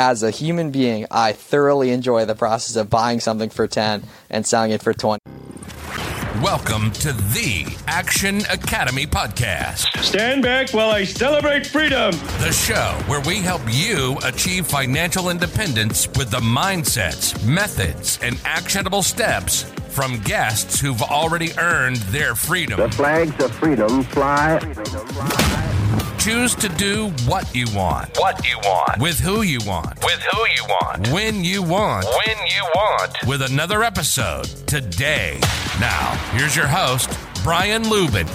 as a human being, I thoroughly enjoy the process of buying something for 10 and selling it for 20. Welcome to the Action Academy podcast, Stand back while I celebrate freedom. the show where we help you achieve financial independence with the mindsets, methods, and actionable steps from guests who've already earned their freedom. The flags of freedom fly. Choose to do what you want, what you want, with who you want, with who you want, when you want, when you want, with another episode today. Now, here's your host, Brian Luebben.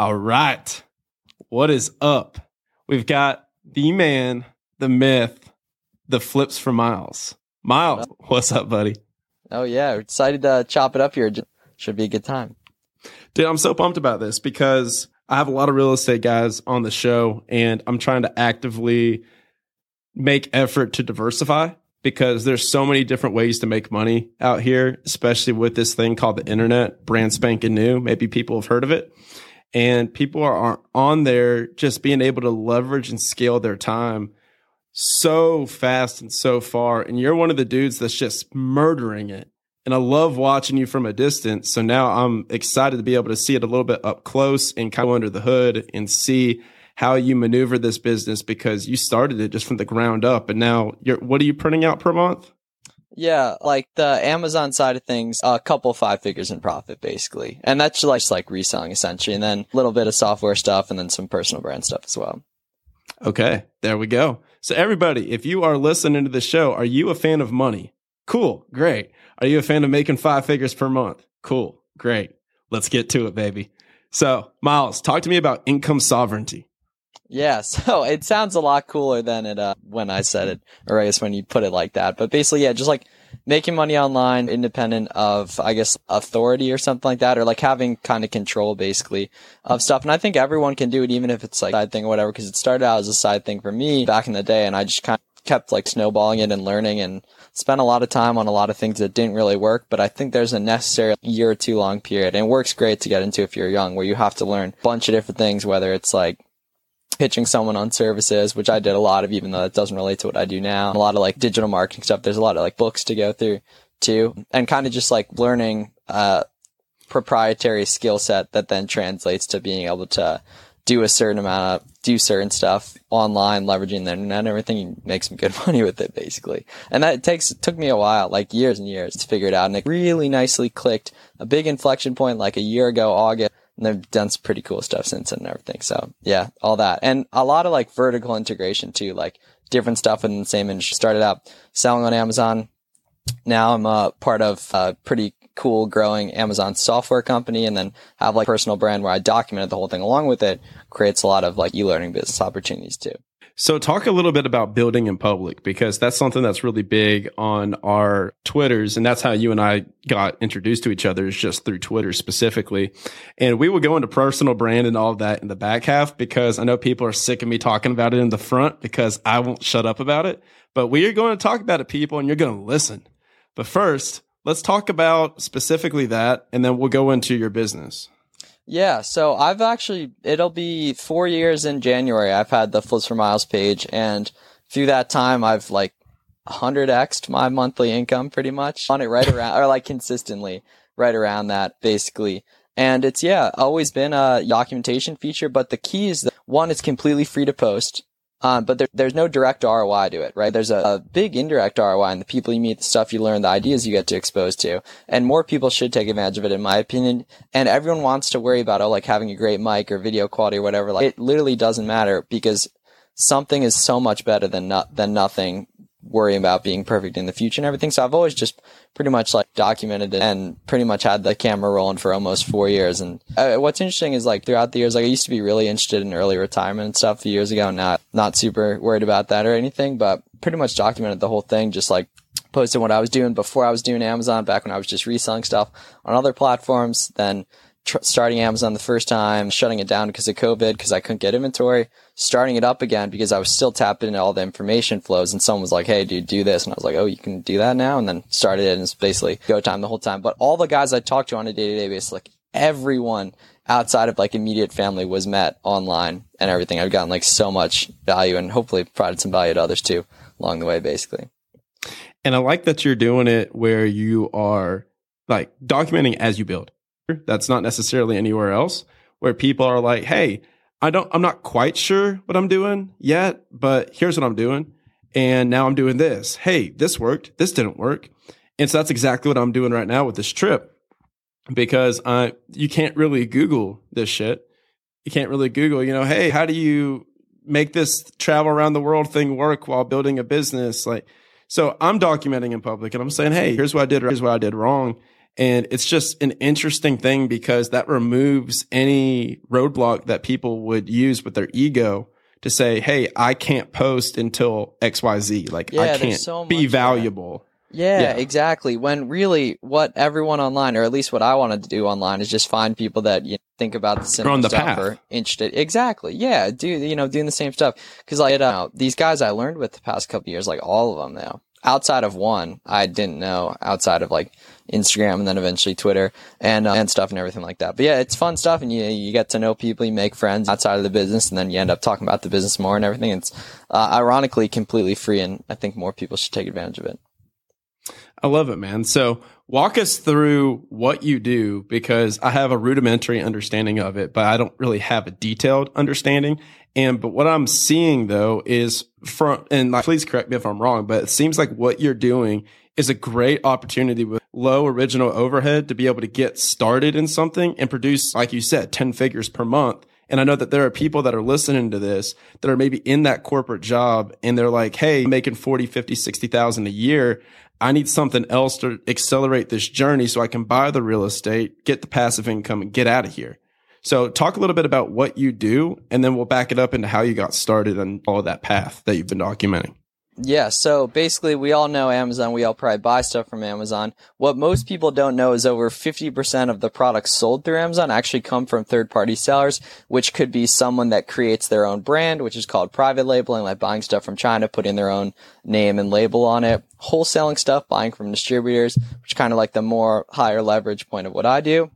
All right. What is up? We've got the man, the myth, the flips for Miles. Miles, what's up, buddy? Oh, yeah. We're excited to chop it up here. Should be a good time. Dude, I'm so pumped about this because I have a lot of real estate guys on the show and I'm trying to actively make effort to diversify because there's so many different ways to make money out here, especially with this thing called the internet, brand spanking new. Maybe people have heard of it. And people are, are on there just being able to leverage and scale their time so fast and so far. And you're one of the dudes that's just murdering it. And I love watching you from a distance. So now I'm excited to be able to see it a little bit up close and kind of under the hood and see how you maneuver this business because you started it just from the ground up. And now you're, what are you printing out per month? Yeah, like the Amazon side of things, a couple five figures in profit basically. And that's like, just like reselling essentially. And then a little bit of software stuff and then some personal brand stuff as well. Okay, there we go. So everybody, if you are listening to the show, are you a fan of money? Cool, great. Are you a fan of making five figures per month? Cool, great. Let's get to it, baby. So, Miles, talk to me about income sovereignty. Yeah, so it sounds a lot cooler than it uh, when I said it, or I guess when you put it like that. But basically, yeah, just like making money online, independent of I guess authority or something like that, or like having kind of control basically of stuff. And I think everyone can do it, even if it's like a side thing or whatever, because it started out as a side thing for me back in the day, and I just kind of kept like snowballing it and learning and spent a lot of time on a lot of things that didn't really work. But I think there's a necessary year or two long period, and it works great to get into if you're young, where you have to learn a bunch of different things, whether it's like pitching someone on services, which I did a lot of, even though that doesn't relate to what I do now. A lot of like digital marketing stuff. There's a lot of like books to go through too, and kind of just like learning uh proprietary skill set that then translates to being able to do a certain amount of do certain stuff online, leveraging the internet and everything, you make some good money with it basically. And that takes took me a while, like years and years to figure it out. And it really nicely clicked. A big inflection point like a year ago, August. And they've done some pretty cool stuff since and everything. So yeah, all that. And a lot of like vertical integration too, like different stuff in the same industry. Started out selling on Amazon. Now I'm a part of a pretty cool growing Amazon software company and then have like personal brand where I documented the whole thing along with it creates a lot of like e-learning business opportunities too. So, talk a little bit about building in public because that's something that's really big on our Twitters. And that's how you and I got introduced to each other is just through Twitter specifically. And we will go into personal brand and all of that in the back half because I know people are sick of me talking about it in the front because I won't shut up about it. But we are going to talk about it, people, and you're going to listen. But first, let's talk about specifically that, and then we'll go into your business. Yeah, so I've actually, it'll be four years in January. I've had the Flips for Miles page, and through that time, I've like 100xed my monthly income pretty much on it right around, or like consistently right around that basically. And it's, yeah, always been a documentation feature, but the key is that one, it's completely free to post. Um, but there, there's no direct ROI to it, right? There's a, a, big indirect ROI in the people you meet, the stuff you learn, the ideas you get to expose to. And more people should take advantage of it, in my opinion. And everyone wants to worry about, oh, like having a great mic or video quality or whatever. Like it literally doesn't matter because something is so much better than not, than nothing worrying about being perfect in the future and everything. So I've always just pretty much like documented it and pretty much had the camera rolling for almost four years. And uh, what's interesting is like throughout the years, like I used to be really interested in early retirement and stuff years ago. Not, not super worried about that or anything, but pretty much documented the whole thing. Just like posted what I was doing before I was doing Amazon back when I was just reselling stuff on other platforms. Then tr- starting Amazon the first time, shutting it down because of COVID because I couldn't get inventory, starting it up again because I was still tapping into all the information flows. And someone was like, "Hey, dude, do this," and I was like, "Oh, you can do that now." And then started it, and it's basically go time the whole time. But all the guys I talked to on a day to day basis, like everyone outside of like immediate family was met online and everything. I've gotten like so much value and hopefully provided some value to others too along the way, basically. And I like that you're doing it where you are like documenting as you build. That's not necessarily anywhere else where people are like, Hey, I don't, I'm not quite sure what I'm doing yet, but here's what I'm doing. And now I'm doing this. Hey, this worked. This didn't work. And so that's exactly what I'm doing right now with this trip because I, you can't really Google this shit. You can't really Google, you know, hey, how do you make this travel around the world thing work while building a business? Like, so I'm documenting in public and I'm saying, hey, here's what I did, here's what I did wrong. And it's just an interesting thing because that removes any roadblock that people would use with their ego to say, hey, I can't post until XYZ. Like, Yeah, I can't so be much of that. valuable. Yeah, Yeah. exactly. When really what everyone online, or at least what I wanted to do online, is just find people that you know, think about the same on the stuff path. or interested. Exactly. Yeah, do you know doing the same stuff? Because like uh, these guys I learned with the past couple years, like all of them now, outside of one, I didn't know outside of like Instagram and then eventually Twitter and uh, and stuff and everything like that. But yeah, it's fun stuff, and you you get to know people, you make friends outside of the business, and then you end up talking about the business more and everything. It's uh, ironically completely free, and I think more people should take advantage of it. I love it, man. So walk us through what you do because I have a rudimentary understanding of it, but I don't really have a detailed understanding. And, but what I'm seeing though is from, and like, please correct me if I'm wrong, but it seems like what you're doing is a great opportunity with low original overhead to be able to get started in something and produce, like you said, 10 figures per month. And I know that there are people that are listening to this that are maybe in that corporate job and they're like, Hey, I'm making 40, 50, 60,000 a year. I need something else to accelerate this journey so I can buy the real estate, get the passive income and get out of here. So talk a little bit about what you do and then we'll back it up into how you got started and all that path that you've been documenting. Yeah, so basically, we all know Amazon. We all probably buy stuff from Amazon. What most people don't know is over 50% of the products sold through Amazon actually come from third party sellers, which could be someone that creates their own brand, which is called private labeling, like buying stuff from China, putting their own name and label on it. Wholesaling stuff, buying from distributors, which kind of like the more higher leverage point of what I do.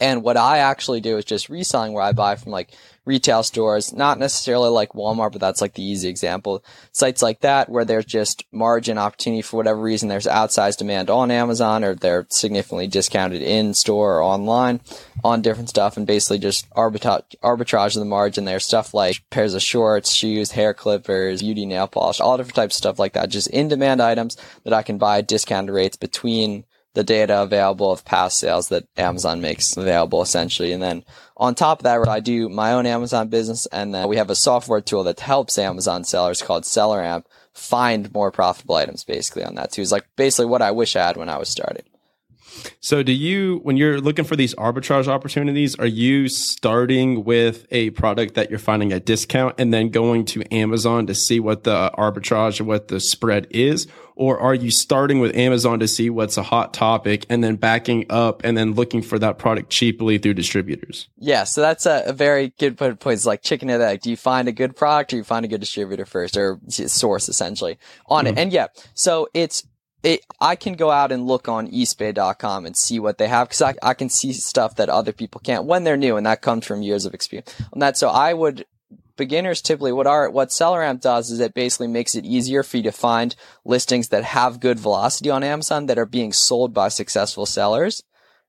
And what I actually do is just reselling where I buy from like retail stores, not necessarily like Walmart, but that's like the easy example. Sites like that where there's just margin opportunity for whatever reason, there's outsized demand on Amazon or they're significantly discounted in store or online on different stuff and basically just arbitrage, arbitrage the margin there. Stuff like pairs of shorts, shoes, hair clippers, beauty, nail polish, all different types of stuff like that. Just in demand items that I can buy at discounted rates between the data available of past sales that Amazon makes available essentially. And then on top of that, I do my own Amazon business and then we have a software tool that helps Amazon sellers called SellerAmp find more profitable items basically on that too. It's like basically what I wish I had when I was starting. So do you, when you're looking for these arbitrage opportunities, are you starting with a product that you're finding a discount and then going to Amazon to see what the arbitrage or what the spread is? Or are you starting with Amazon to see what's a hot topic and then backing up and then looking for that product cheaply through distributors? Yeah, so that's a, a very good point. It's like chicken and egg. Do you find a good product or you find a good distributor first or source essentially on it? Mm-hmm. And yeah, so it's, it, I can go out and look on eastbay.com and see what they have because I, I can see stuff that other people can't when they're new and that comes from years of experience on that. So I would, beginners typically what our, what SellerAmp does is it basically makes it easier for you to find listings that have good velocity on Amazon that are being sold by successful sellers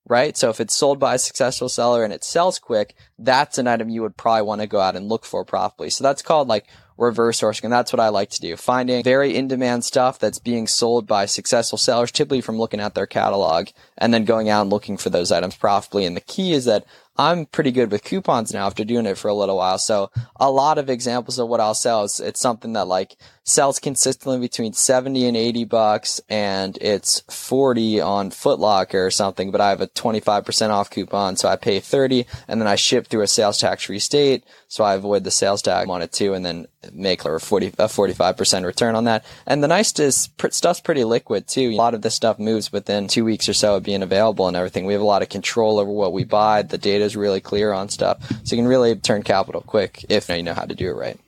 right? So if it's sold by a successful seller and it sells quick, that's an item you would probably want to go out and look for properly. So that's called like reverse sourcing. And that's what I like to do. Finding very in demand stuff that's being sold by successful sellers, typically from looking at their catalog and then going out and looking for those items profitably. And the key is that I'm pretty good with coupons now after doing it for a little while. So a lot of examples of what I'll sell is it's something that like sells consistently between 70 and 80 bucks and it's 40 on Footlocker or something, but I have a 25% off coupon. So I pay 30 and then I ship through a sales tax free state. So I avoid the sales tax on it too and then make a 40, a 45% return on that. And the nice is stuff's pretty liquid too. A lot of this stuff moves within two weeks or so of being available and everything. We have a lot of control over what we buy. The data is really clear on stuff. So you can really turn capital quick if you know how to do it right.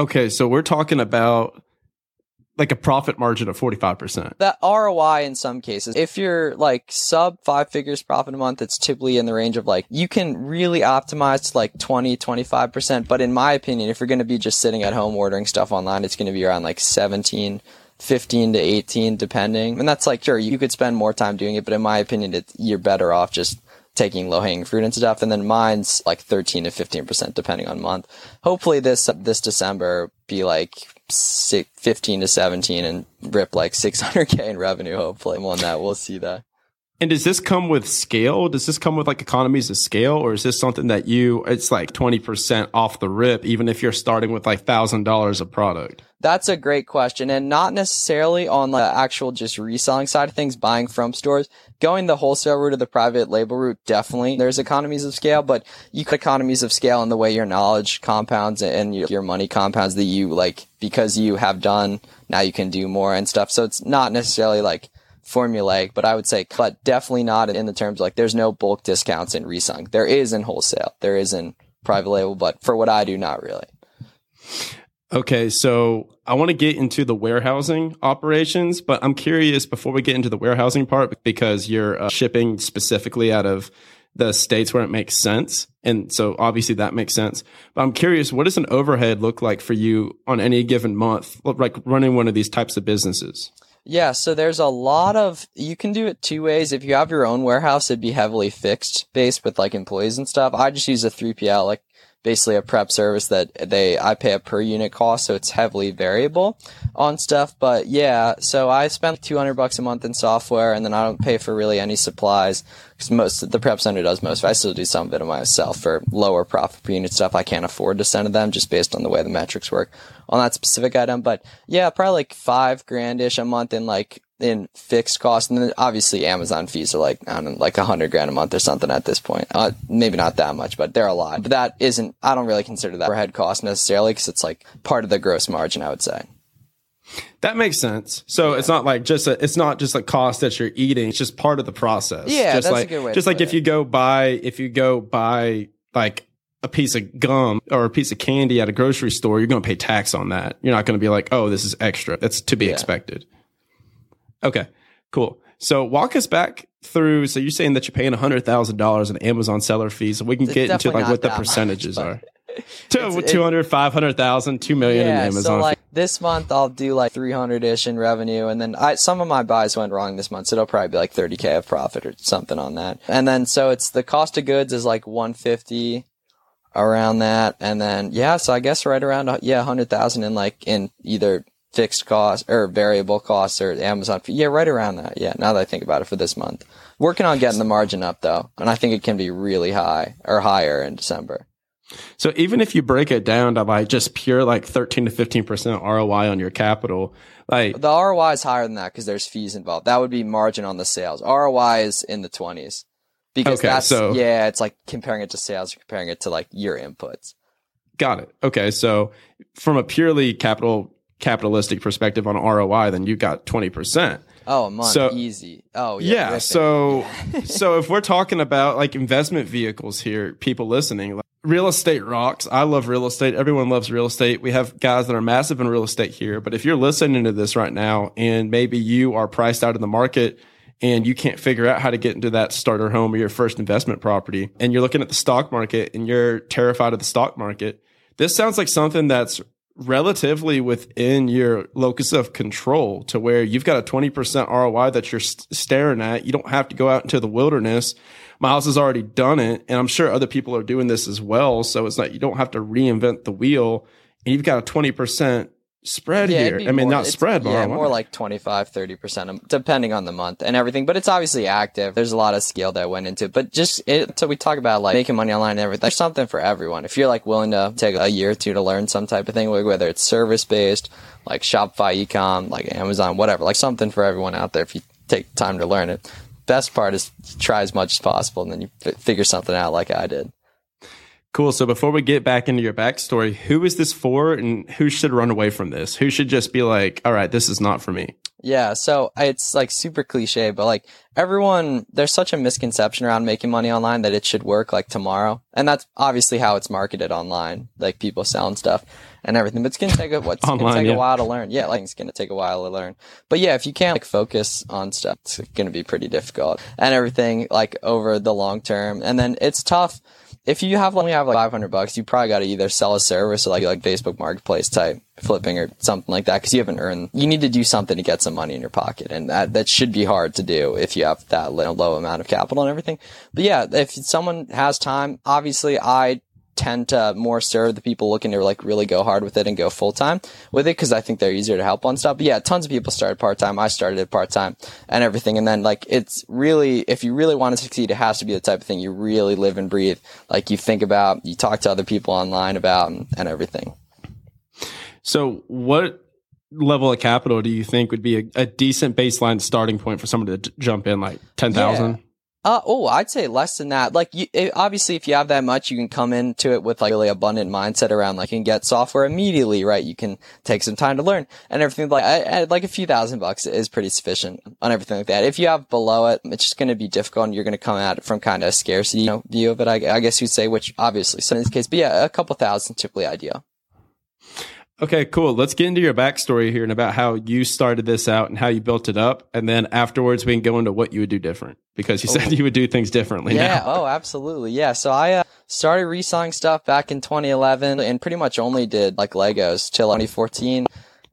Okay, so we're talking about like a profit margin of 45%. that ROI in some cases, if you're like sub five figures profit a month, it's typically in the range of like, you can really optimize to like 20, 25%. But in my opinion, if you're going to be just sitting at home ordering stuff online, it's going to be around like 17, 15 to 18, depending. And that's like, sure, you could spend more time doing it, but in my opinion, you're better off just taking low hanging fruit and stuff. And then mine's like 13 to 15%, depending on month. Hopefully this, this December be like six, 15 to 17 and rip like 600k in revenue. Hopefully on that, we'll see that. And does this come with scale? Does this come with like economies of scale or is this something that you, it's like 20% off the rip, even if you're starting with like thousand dollars of product? That's a great question, and not necessarily on the actual just reselling side of things, buying from stores. Going the wholesale route or the private label route, definitely there's economies of scale, but you could economies of scale in the way your knowledge compounds and your, your money compounds that you like because you have done. Now you can do more and stuff. So it's not necessarily like formulaic, but I would say, but definitely not in the terms like there's no bulk discounts in reselling. There is in wholesale, there is in private label, but for what I do, not really. Okay, so I want to get into the warehousing operations, but I'm curious before we get into the warehousing part because you're uh, shipping specifically out of the states where it makes sense. And so obviously that makes sense. But I'm curious, what does an overhead look like for you on any given month, like running one of these types of businesses? Yeah, so there's a lot of you can do it two ways. If you have your own warehouse, it'd be heavily fixed based with like employees and stuff. I just use a 3PL, like basically a prep service that they I pay a per unit cost, so it's heavily variable on stuff. But yeah, so I spend 200 bucks a month in software, and then I don't pay for really any supplies because most the prep center does most. I still do some of it myself for lower profit per unit stuff. I can't afford to send to them just based on the way the metrics work on that specific item. But yeah, probably like five grandish a month in like in fixed costs, and then obviously Amazon fees are like I don't know, like a hundred grand a month or something at this point. Uh, maybe not that much, but they're a lot. But that isn't. I don't really consider that overhead cost necessarily because it's like part of the gross margin. I would say. That makes sense. So it's not like just a, it's not just a cost that you're eating. It's just part of the process. Yeah, just that's a like, good way Just like if you go buy if you go buy like a piece of gum or a piece of candy at a grocery store, you're going to pay tax on that. You're not going to be like, oh, this is extra. That's to be Yeah. expected. Okay, cool. So walk us back through. So you're saying that you're paying hundred thousand dollars in Amazon seller fees, and we can It's get into like what the that much, percentages are. Two, it- 200, 500,000, 2 million in Amazon. so like this month I'll do like 300 ish in revenue, and then I some of my buys went wrong this month, so it'll probably be like 30k of profit or something on that. And then so it's the cost of goods is like 150 around that, and then yeah, so I guess right around yeah 100,000 in like in either fixed costs or variable costs or Amazon. Yeah, right around that. Yeah, now that I think about it for this month, working on getting the margin up though, and I think it can be really high or higher in December. So even if you break it down to like just pure like 13 to 15% ROI on your capital, like The ROI is higher than that because there's fees involved. That would be margin on the sales. ROI is in the twenties because Okay, that's so- yeah, it's like comparing it to sales, comparing it to like your inputs. got it. Okay. So from a purely capital capitalistic perspective on ROI, then you got 20%. Oh, a month, So- easy. Oh yeah. Yeah. So, so if we're talking about like investment vehicles here, people listening, like, real estate rocks. I love real estate. Everyone loves real estate. We have guys that are massive in real estate here. But if you're listening to this right now and maybe you are priced out of the market and you can't figure out how to get into that starter home or your first investment property and you're looking at the stock market and you're terrified of the stock market, this sounds like something that's relatively within your locus of control to where you've got a 20% ROI that you're st- staring at. You don't have to go out into the wilderness. Miles has already done it. And I'm sure other people are doing this as well. So it's like you don't have to reinvent the wheel. And you've got a 20% spread Yeah, here. I mean, more- not spread, but yeah, more like 25, 30% um, depending on the month and everything. But it's obviously active. There's a lot of skill that went into it. But just it, so we talk about like making money online and everything. There's something for everyone. If you're like willing to take a year or two to learn some type of thing, whether it's service based, like Shopify, ecom, like Amazon, whatever, like something for everyone out there. If you take time to learn it, best part is try as much as possible and then you f- figure something out like I did. Cool. So before we get back into your backstory, who is this for and who should run away from this? Who should just be like, all right, this is not for me? Yeah, so it's like super cliche, but like everyone, there's such a misconception around making money online that it should work like tomorrow. And that's obviously how it's marketed online, like people selling stuff and everything. But it's going to take a, what's going to take yeah. a while to learn. Yeah, like it's going to take a while to learn. But yeah, if you can't like focus on stuff, it's going to be pretty difficult and everything like over the long term. And then it's tough. If you have only have like 500 bucks, you probably got to either sell a service or like, like Facebook marketplace type flipping or something like that. Cause you haven't earned, you need to do something to get some money in your pocket. And that, that should be hard to do if you have that low, low amount of capital and everything. But yeah, if someone has time, obviously I tend to more serve the people looking to like really go hard with it and go full time with it because I think they're easier to help on stuff. But yeah, tons of people started part time. I started it part time and everything. And then like it's really, if you really want to succeed, it has to be the type of thing you really live and breathe. Like you think about, you talk to other people online about and, and everything. So, what level of capital do you think would be a, a decent baseline starting point for someone to j- jump in? Like ten thousand. Uh, oh, I'd say less than that. Like, you, it, obviously, if you have that much, you can come into it with like really abundant mindset around like can get software immediately, right? You can take some time to learn and everything. Like, I, I, like a few thousand bucks is pretty sufficient on everything like that. If you have below it, it's just going to be difficult, and you're going to come at it from kind of a scarcity you know, view of it. I, I guess you'd say, which obviously, so in this case, but yeah, a couple thousand typically ideal. Okay, cool. Let's get into your backstory here and about how you started this out and how you built it up, and then afterwards we can go into what you would do different because you said you would do things differently. Yeah. now. Oh, absolutely. Yeah. So I uh, started reselling stuff back in 2011 and pretty much only did like Legos till 2014.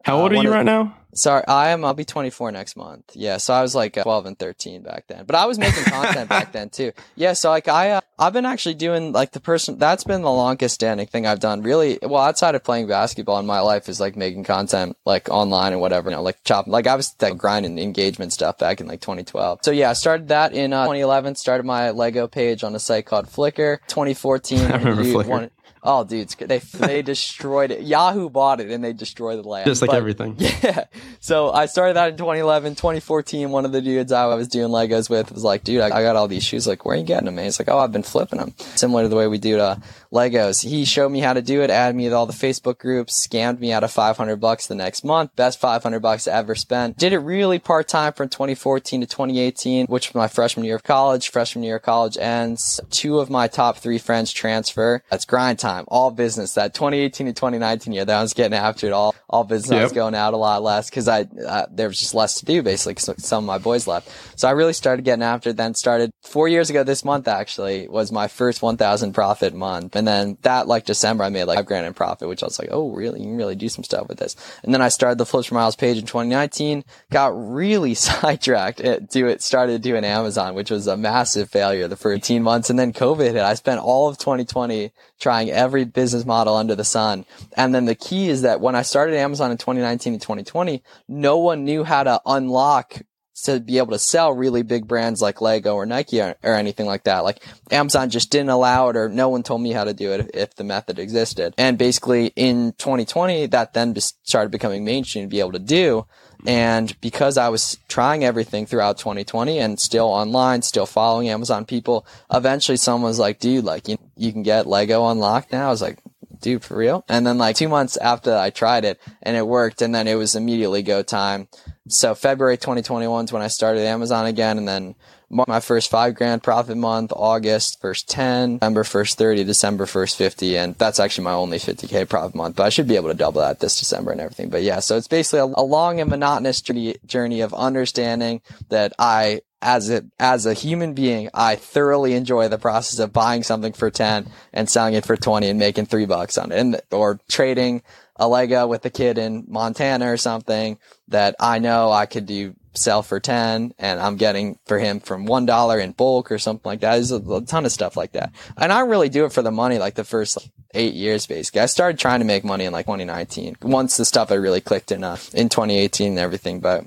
How old Uh, are you of- right now? Sorry, I am. I'll be 24 next month. Yeah, so I was like uh, 12 and 13 back then, but I was making content back then too. Yeah, so like I, uh, I've been actually doing like the person that's been the longest standing thing I've done. Really, well, outside of playing basketball in my life is like making content like online and whatever. You know, like chopping. Like I was like grinding engagement stuff back in like 2012. So yeah, I started that in uh, 2011. Started my Lego page on a site called Flickr. 2014. I remember Flickr. Oh, dudes, they they destroyed it. Yahoo bought it and they destroyed the layout. Just like But- everything. yeah. So I started that in 2011, 2014. One of the dudes I was doing Legos with was like, dude, I, I got all these shoes. Like, where are you getting them? And he's like, oh, I've been flipping them. Similar to the way we do uh, Legos. He showed me how to do it, added me to all the Facebook groups, scammed me out of 500 bucks the next month. Best 500 bucks I ever spent. Did it really part time from 2014 to 2018, which was my freshman year of college. Freshman year of college ends. Two of my top three friends transfer. That's grind time. All business. That 2018 to 2019 year, that I was getting after it all. All business. I was going out a lot less because I uh, there was just less to do basically because some of my boys left, so I really started getting after. it. Then started four years ago. This month actually was my first 1,000 profit month, and then that like December I made like five grand in profit, which I was like, oh really? You can really do some stuff with this. And then I started the Flips for Miles page in 2019. Got really sidetracked it, do it. Started doing Amazon, which was a massive failure the first 18 months, and then COVID hit. I spent all of 2020 trying every business model under the sun. And then the key is that when I started Amazon in 2019 and 2020, no one knew how to unlock to be able to sell really big brands like Lego or Nike or, or anything like that. Like Amazon just didn't allow it or no one told me how to do it if, if the method existed. And basically in 2020, that then started becoming mainstream to be able to do. And because I was trying everything throughout 2020 and still online, still following Amazon people, eventually someone was like, dude, like you, you can get Lego unlocked now. I was like, dude, for real? And then like two months after I tried it and it worked and then it was immediately go time. So February 2021 is when I started Amazon again and then my first five grand profit month, August first 10, November first 30, December first 50. And that's actually my only 50k profit month, but I should be able to double that this December and everything. But yeah, so it's basically a, a long and monotonous journey, journey of understanding that I as a as a human being, I thoroughly enjoy the process of buying something for ten and selling it for twenty and making three bucks on it, and or trading a Lego with a kid in Montana or something that I know I could do sell for ten, and I'm getting for him from one dollar in bulk or something like that. There's a, a ton of stuff like that, and I really do it for the money. Like the first like, eight years, basically, I started trying to make money in like 2019. Once the stuff I really clicked in uh, in 2018 and everything, but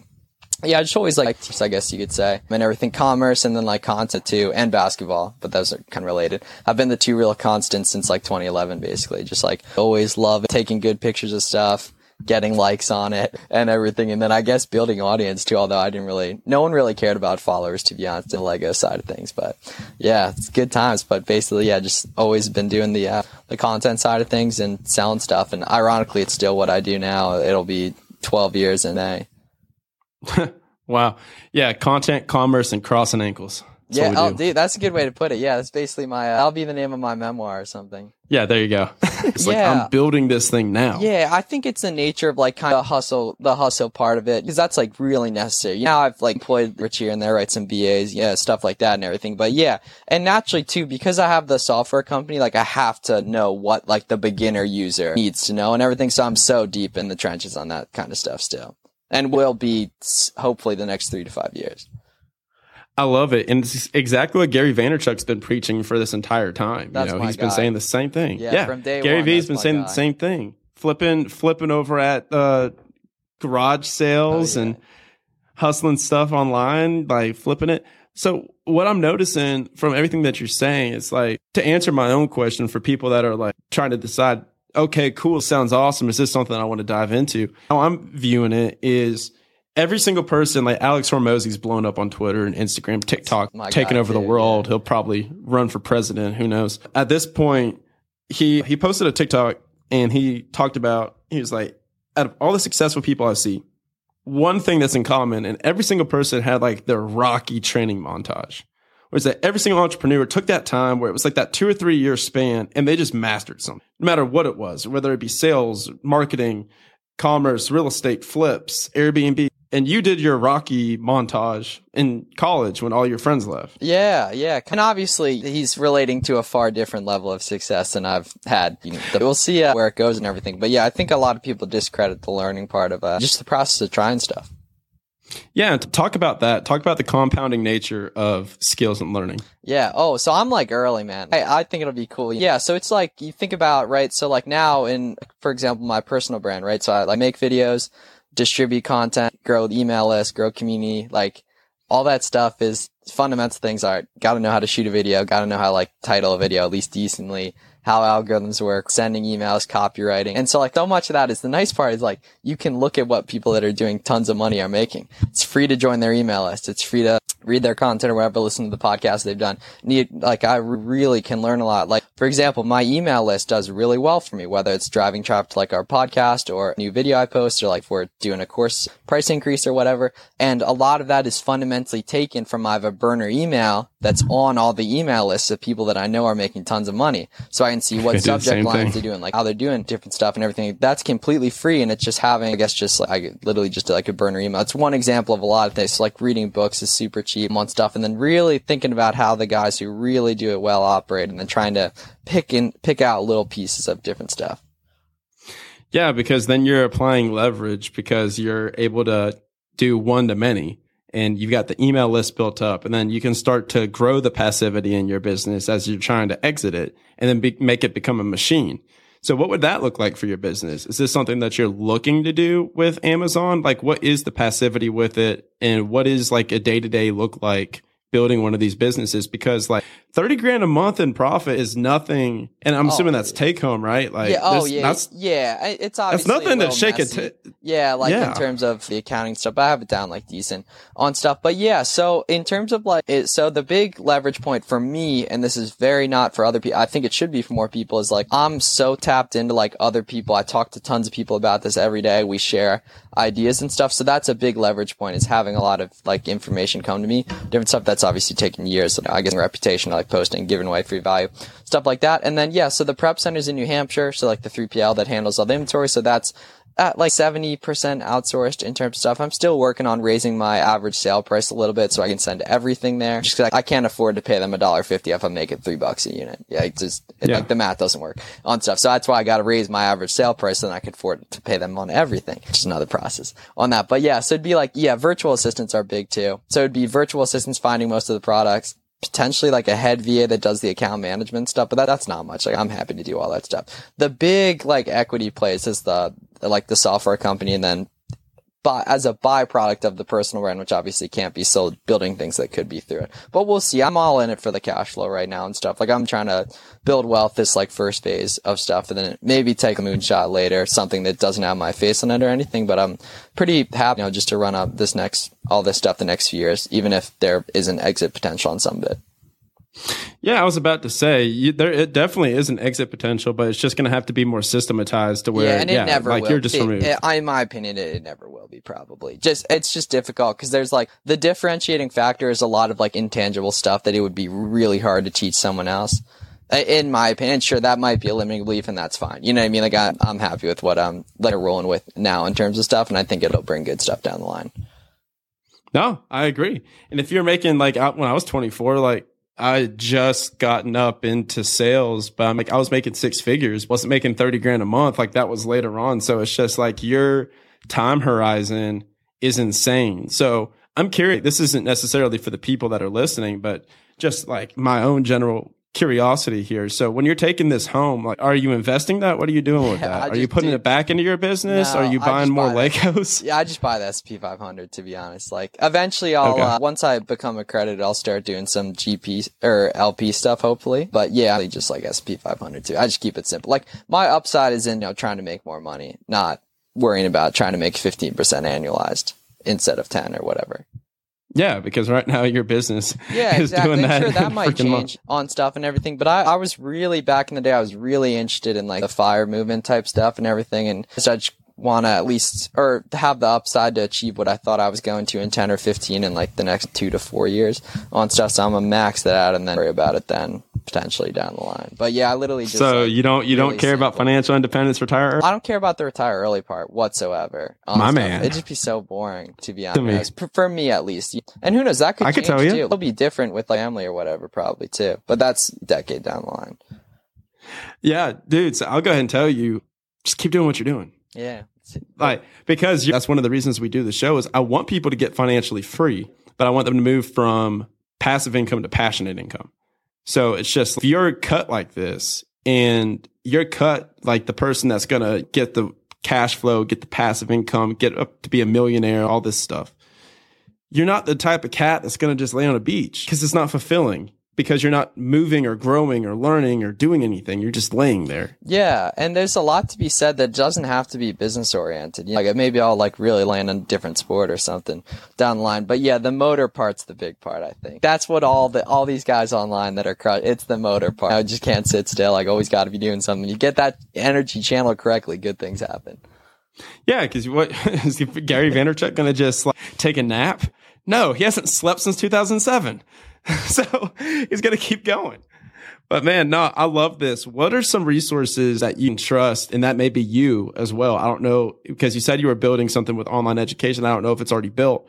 yeah, I just always like, I guess you could say, and everything commerce and then like content too, and basketball, but those are kind of related. I've been the two real constants since like 2011, basically. Just like always love taking good pictures of stuff, getting likes on it and everything. And then I guess building audience too, although I didn't really, no one really cared about followers to be honest the Lego side of things. But yeah, it's good times. But basically, yeah, just always been doing the, uh, the content side of things and selling stuff. And ironically, it's still what I do now. It'll be 12 years in May. wow. Yeah, content, commerce, and crossing ankles. That's yeah, oh, dude, that's a good way to put it. Yeah, that's basically my. Uh, that'll be the name of my memoir or something. Yeah, there you go. it's like Yeah. I'm building this thing now. Yeah, I think it's the nature of like kind of the hustle, the hustle part of it, because that's like really necessary. Now I've like employed Rich here and there, write some VAs, yeah, stuff like that and everything. But yeah, and naturally too, because I have the software company, like I have to know what like the beginner user needs to know and everything. So I'm so deep in the trenches on that kind of stuff still, and will be hopefully the next three to five years. I love it. And it's exactly what Gary Vaynerchuk's been preaching for this entire time. That's you know, he's been saying the same thing. Yeah, from day Gary one, V's been saying guy. the same thing. Flipping flipping over at uh garage sales Oh, yeah. and hustling stuff online, like flipping it. So what I'm noticing from everything that you're saying is like to answer my own question for people that are like trying to decide, okay, cool, sounds awesome. Is this something I want to dive into? How I'm viewing it is every single person, like Alex Hormozi's blown up on Twitter and Instagram, TikTok, My taking guy, over the too, world. He'll probably run for president. Who knows? At this point, he he posted a TikTok and he talked about he was like, out of all the successful people I see, one thing that's in common, and every single person had like their rocky training montage. Was that every single entrepreneur took that time where it was like that two or three year span and they just mastered something, no matter what it was, whether it be sales, marketing, commerce, real estate, flips, Airbnb. And you did your rocky montage in college when all your friends left. Yeah, yeah. And obviously, he's relating to a far different level of success than I've had. You know, we'll see uh, where it goes and everything. But yeah, I think a lot of people discredit the learning part of uh, just the process of trying stuff. Yeah, talk about that. Talk about the compounding nature of skills and learning. Yeah. Oh, so I'm like early, man. I, I think it'll be cool. Yeah. So it's like you think about right. So like now in, for example, my personal brand, right? So I like make videos, distribute content, grow the email list, grow community, like all that stuff is fundamental things are got to know how to shoot a video, got to know how to like title a video at least decently, how algorithms work, sending emails, copywriting. And so like so much of that is the nice part is like you can look at what people that are doing tons of money are making. It's free to join their email list. It's free to read their content or whatever, listen to the podcast they've done. Need, like I really can learn a lot. Like for example, my email list does really well for me, whether it's driving traffic to like our podcast or a new video I post or like if we're doing a course price increase or whatever. And a lot of that is fundamentally taken from I have a burner email that's on all the email lists of people that I know are making tons of money. So I can see what subject lines they're doing, like how they're doing different stuff and everything. That's completely free. And it's just having, I guess, just like, I literally just like a burner email. It's one example of a lot of things. So, like reading books is super cheap on stuff. And then really thinking about how the guys who really do it well operate and then trying to pick and pick out little pieces of different stuff. Yeah, because then you're applying leverage because you're able to do one to many and you've got the email list built up and then you can start to grow the passivity in your business as you're trying to exit it and then be, make it become a machine. So what would that look like for your business? Is this something that you're looking to do with Amazon? Like what is the passivity with it and what is like a day to day look like building one of these businesses? Because like 30 grand a month in profit is nothing. And I'm Oh, assuming that's take home, right? Like yeah. Oh, yeah. that's, yeah. It's that's obviously nothing to shake messy. it. Yeah, like Yeah. in terms of the accounting stuff, I have it down like decent on stuff. But yeah, so in terms of like, it, so the big leverage point for me, and this is very not for other people, I think it should be for more people, is like, I'm so tapped into like other people. I talk to tons of people about this every day. We share ideas and stuff. So that's a big leverage point is having a lot of like information come to me. Different stuff that's obviously taken years. I guess reputation, like posting, giving away free value, stuff like that. And then, yeah, so the prep centers in New Hampshire. So like the 3PL that handles all the inventory. So that's, at like 70% outsourced in terms of stuff. I'm still working on raising my average sale price a little bit so I can send everything there. Just 'cause I, I can't afford to pay them a dollar fifty if I'm making three bucks a unit. Yeah, it's just, it, Yeah. like the math doesn't work on stuff. So that's why I got to raise my average sale price so then I can afford to pay them on everything, which is another process on that. But yeah, so it'd be like, yeah, virtual assistants are big too. So it'd be virtual assistants finding most of the products potentially like a head VA that does the account management stuff, but that, that's not much. Like I'm happy to do all that stuff. The big like equity plays is the like the software company and then by, as a byproduct of the personal brand, which obviously can't be sold, building things that could be through it. But we'll see. I'm all in it for the cash flow right now and stuff. Like I'm trying to build wealth this like first phase of stuff and then maybe take a moonshot later, something that doesn't have my face on it or anything. But I'm pretty happy, you know, just to run up this next, all this stuff the next few years, even if there is an exit potential on some of it. Yeah, I was about to say you, there it definitely is an exit potential, but it's just going to have to be more systematized to where yeah, and it never like will. you're just It- removed. it- in my opinion, it, it never will be. Probably just it's just difficult because there's like the differentiating factor is a lot of like intangible stuff that it would be really hard to teach someone else. In my opinion, sure that might be a limiting belief, and that's fine. You know what I mean? Like I, I'm happy with what I'm like rolling with now in terms of stuff, and I think it'll bring good stuff down the line. No, I agree. And if you're making like when I was 24, like I just gotten up into sales, but I'm like I was making six figures, wasn't making 30 grand a month. Like that was later on. So it's just like your time horizon is insane. So I'm curious. This isn't necessarily for the people that are listening, but just like my own general curiosity here. So when you're taking this home, like, are you investing that? What are you doing with Yeah, I that? Are you putting do- it back into your business? No, are you buying more buy that. Legos? Yeah, I just buy the SP 500 to be honest. Like eventually I'll Okay. uh, once I become accredited, I'll start doing some GP or LP stuff hopefully. But yeah, I just like SP 500 too. I just keep it simple. Like my upside is in you know trying to make more money, not worrying about trying to make 15% annualized instead of 10 or whatever. Yeah, because right now your business Yeah, is exactly. doing that. Sure, that might month. change on stuff and everything. But I, I was really back in the day. I was really interested in like the fire movement type stuff and everything, and so I just want to at least or have the upside to achieve what I thought I was going to in ten or fifteen in like the next two to four years on stuff. So I'm gonna max that out and then worry about it then potentially down the line. But yeah, I literally just So like, you don't you don't really care about financial independence, retire early? I don't care about the retire early part whatsoever. on My man. It'd just be so boring to be me. honest. For, for me at least. And who knows, that could I could tell you. too. It'll be different with like family or whatever probably too. But that's a decade down the line. Yeah, dude. So I'll go ahead and tell you, just keep doing what you're doing. Yeah. Like because that's one of the reasons we do the show is I want people to get financially free, but I want them to move from passive income to passionate income. So it's just if you're cut like this and you're cut like the person that's gonna get the cash flow, get the passive income, get up to be a millionaire, all this stuff. You're not the type of cat that's gonna just lay on a beach because it's not fulfilling because you're not moving or growing or learning or doing anything. You're just laying there. Yeah, and there's a lot to be said that doesn't have to be business oriented. You know, like maybe I'll like really land on a different sport or something down the line. But yeah, the motor part's the big part. I think that's what all the all these guys online that are cru- it's the motor part. I just can't sit still. Like always got to be doing something. You get that energy channel correctly, good things happen. Yeah, because what is Gary Vaynerchuk going to just like, take a nap? No, he hasn't slept since 2007, so he's going to keep going. But man, no, I love this. What are some resources that you can trust, and that may be you as well? I don't know because you said you were building something with online education. I don't know if it's already built,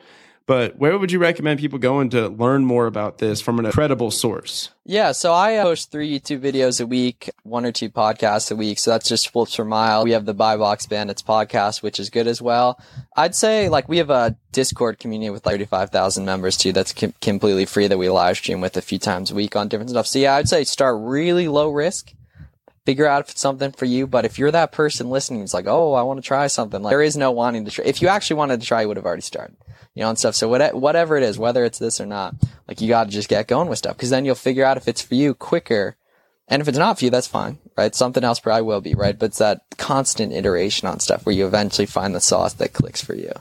but where would you recommend people going to learn more about this from an credible source? Yeah, so I uh, post three YouTube videos a week, one or two podcasts a week. So that's just flips per mile. We have the Buy Box Bandits podcast, which is good as well. I'd say like we have a Discord community with like 35,000 members too. That's com- completely free that we live stream with a few times a week on different stuff. So yeah, I'd say start really low risk. Figure out if it's something for you. But if you're that person listening, it's like, oh, I want to try something. Like there is no wanting to try. If you actually wanted to try, you would have already started you know, and stuff. So what, whatever it is, whether it's this or not, like you got to just get going with stuff because then you'll figure out if it's for you quicker. And if it's not for you, that's fine, right? Something else probably will be, right? But it's that constant iteration on stuff where you eventually find the sauce that clicks for you.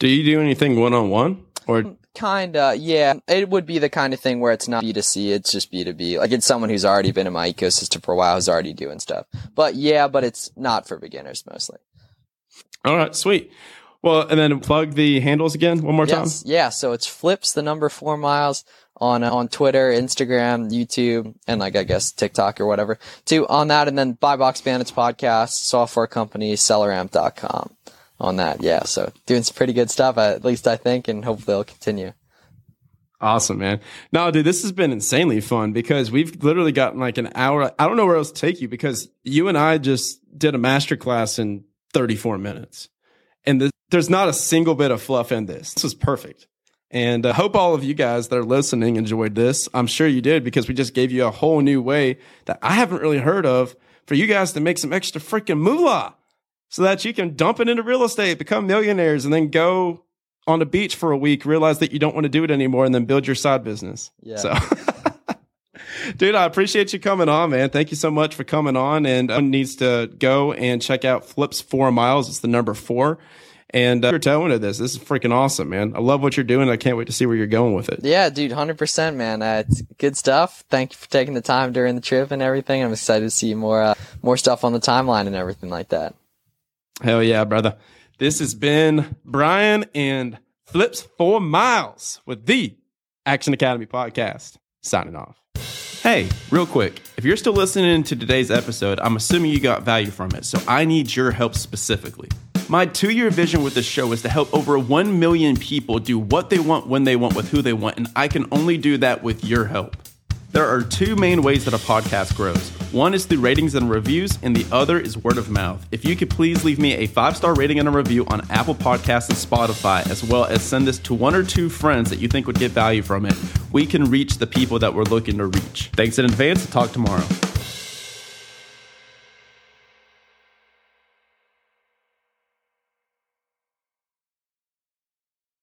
Do you do anything one on one or? Mm. Kinda, yeah. It would be the kind of thing where it's not B2C, it's just B2B. Like it's someone who's already been in my ecosystem for a while, who's already doing stuff. But yeah, but it's not for beginners mostly. All right, sweet. Well, and then plug the handles again one more time. Yeah. So it's flips the number four miles on uh, on Twitter, Instagram, YouTube, and like I guess TikTok or whatever. Too on that, and then Buy Box Bandits podcast, software company, selleramp.com on that. Yeah, so doing some pretty good stuff, at least I think, and hopefully it'll continue. Awesome, man. No, dude, this has been insanely fun because we've literally gotten like an hour. I don't know where else to take you because you and I just did a master class in 34 minutes. And the, there's not a single bit of fluff in this. This was perfect. And I hope all of you guys that are listening enjoyed this. I'm sure you did because we just gave you a whole new way that I haven't really heard of for you guys to make some extra freaking moolah so that you can dump it into real estate, become millionaires, and then go on the beach for a week, realize that you don't want to do it anymore, and then build your side business. Yeah. So, dude, I appreciate you coming on, man. Thank you so much for coming on. And one needs to go and check out Flips Four Miles. It's the number four. And uh, you're telling of this. This is freaking awesome, man. I love what you're doing. I can't wait to see where you're going with it. Yeah, dude, hundred percent, man. Uh, it's good stuff. Thank you for taking the time during the trip and everything. I'm excited to see more, uh, more stuff on the timeline and everything like that. Hell yeah, brother. This has been Brian and Flips Four Miles with the Action Academy podcast. Signing off. Hey, real quick, if you're still listening to today's episode, I'm assuming you got value from it, so I need your help specifically. My two year vision with this show is to help over 1 million people do what they want, when they want, with who they want, and I can only do that with your help. There are two main ways that a podcast grows. One is through ratings and reviews, and the other is word of mouth. If you could please leave me a five star rating and a review on Apple Podcasts and Spotify, as well as send this to one or two friends that you think would get value from it, we can reach the people that we're looking to reach. Thanks in advance. Talk tomorrow.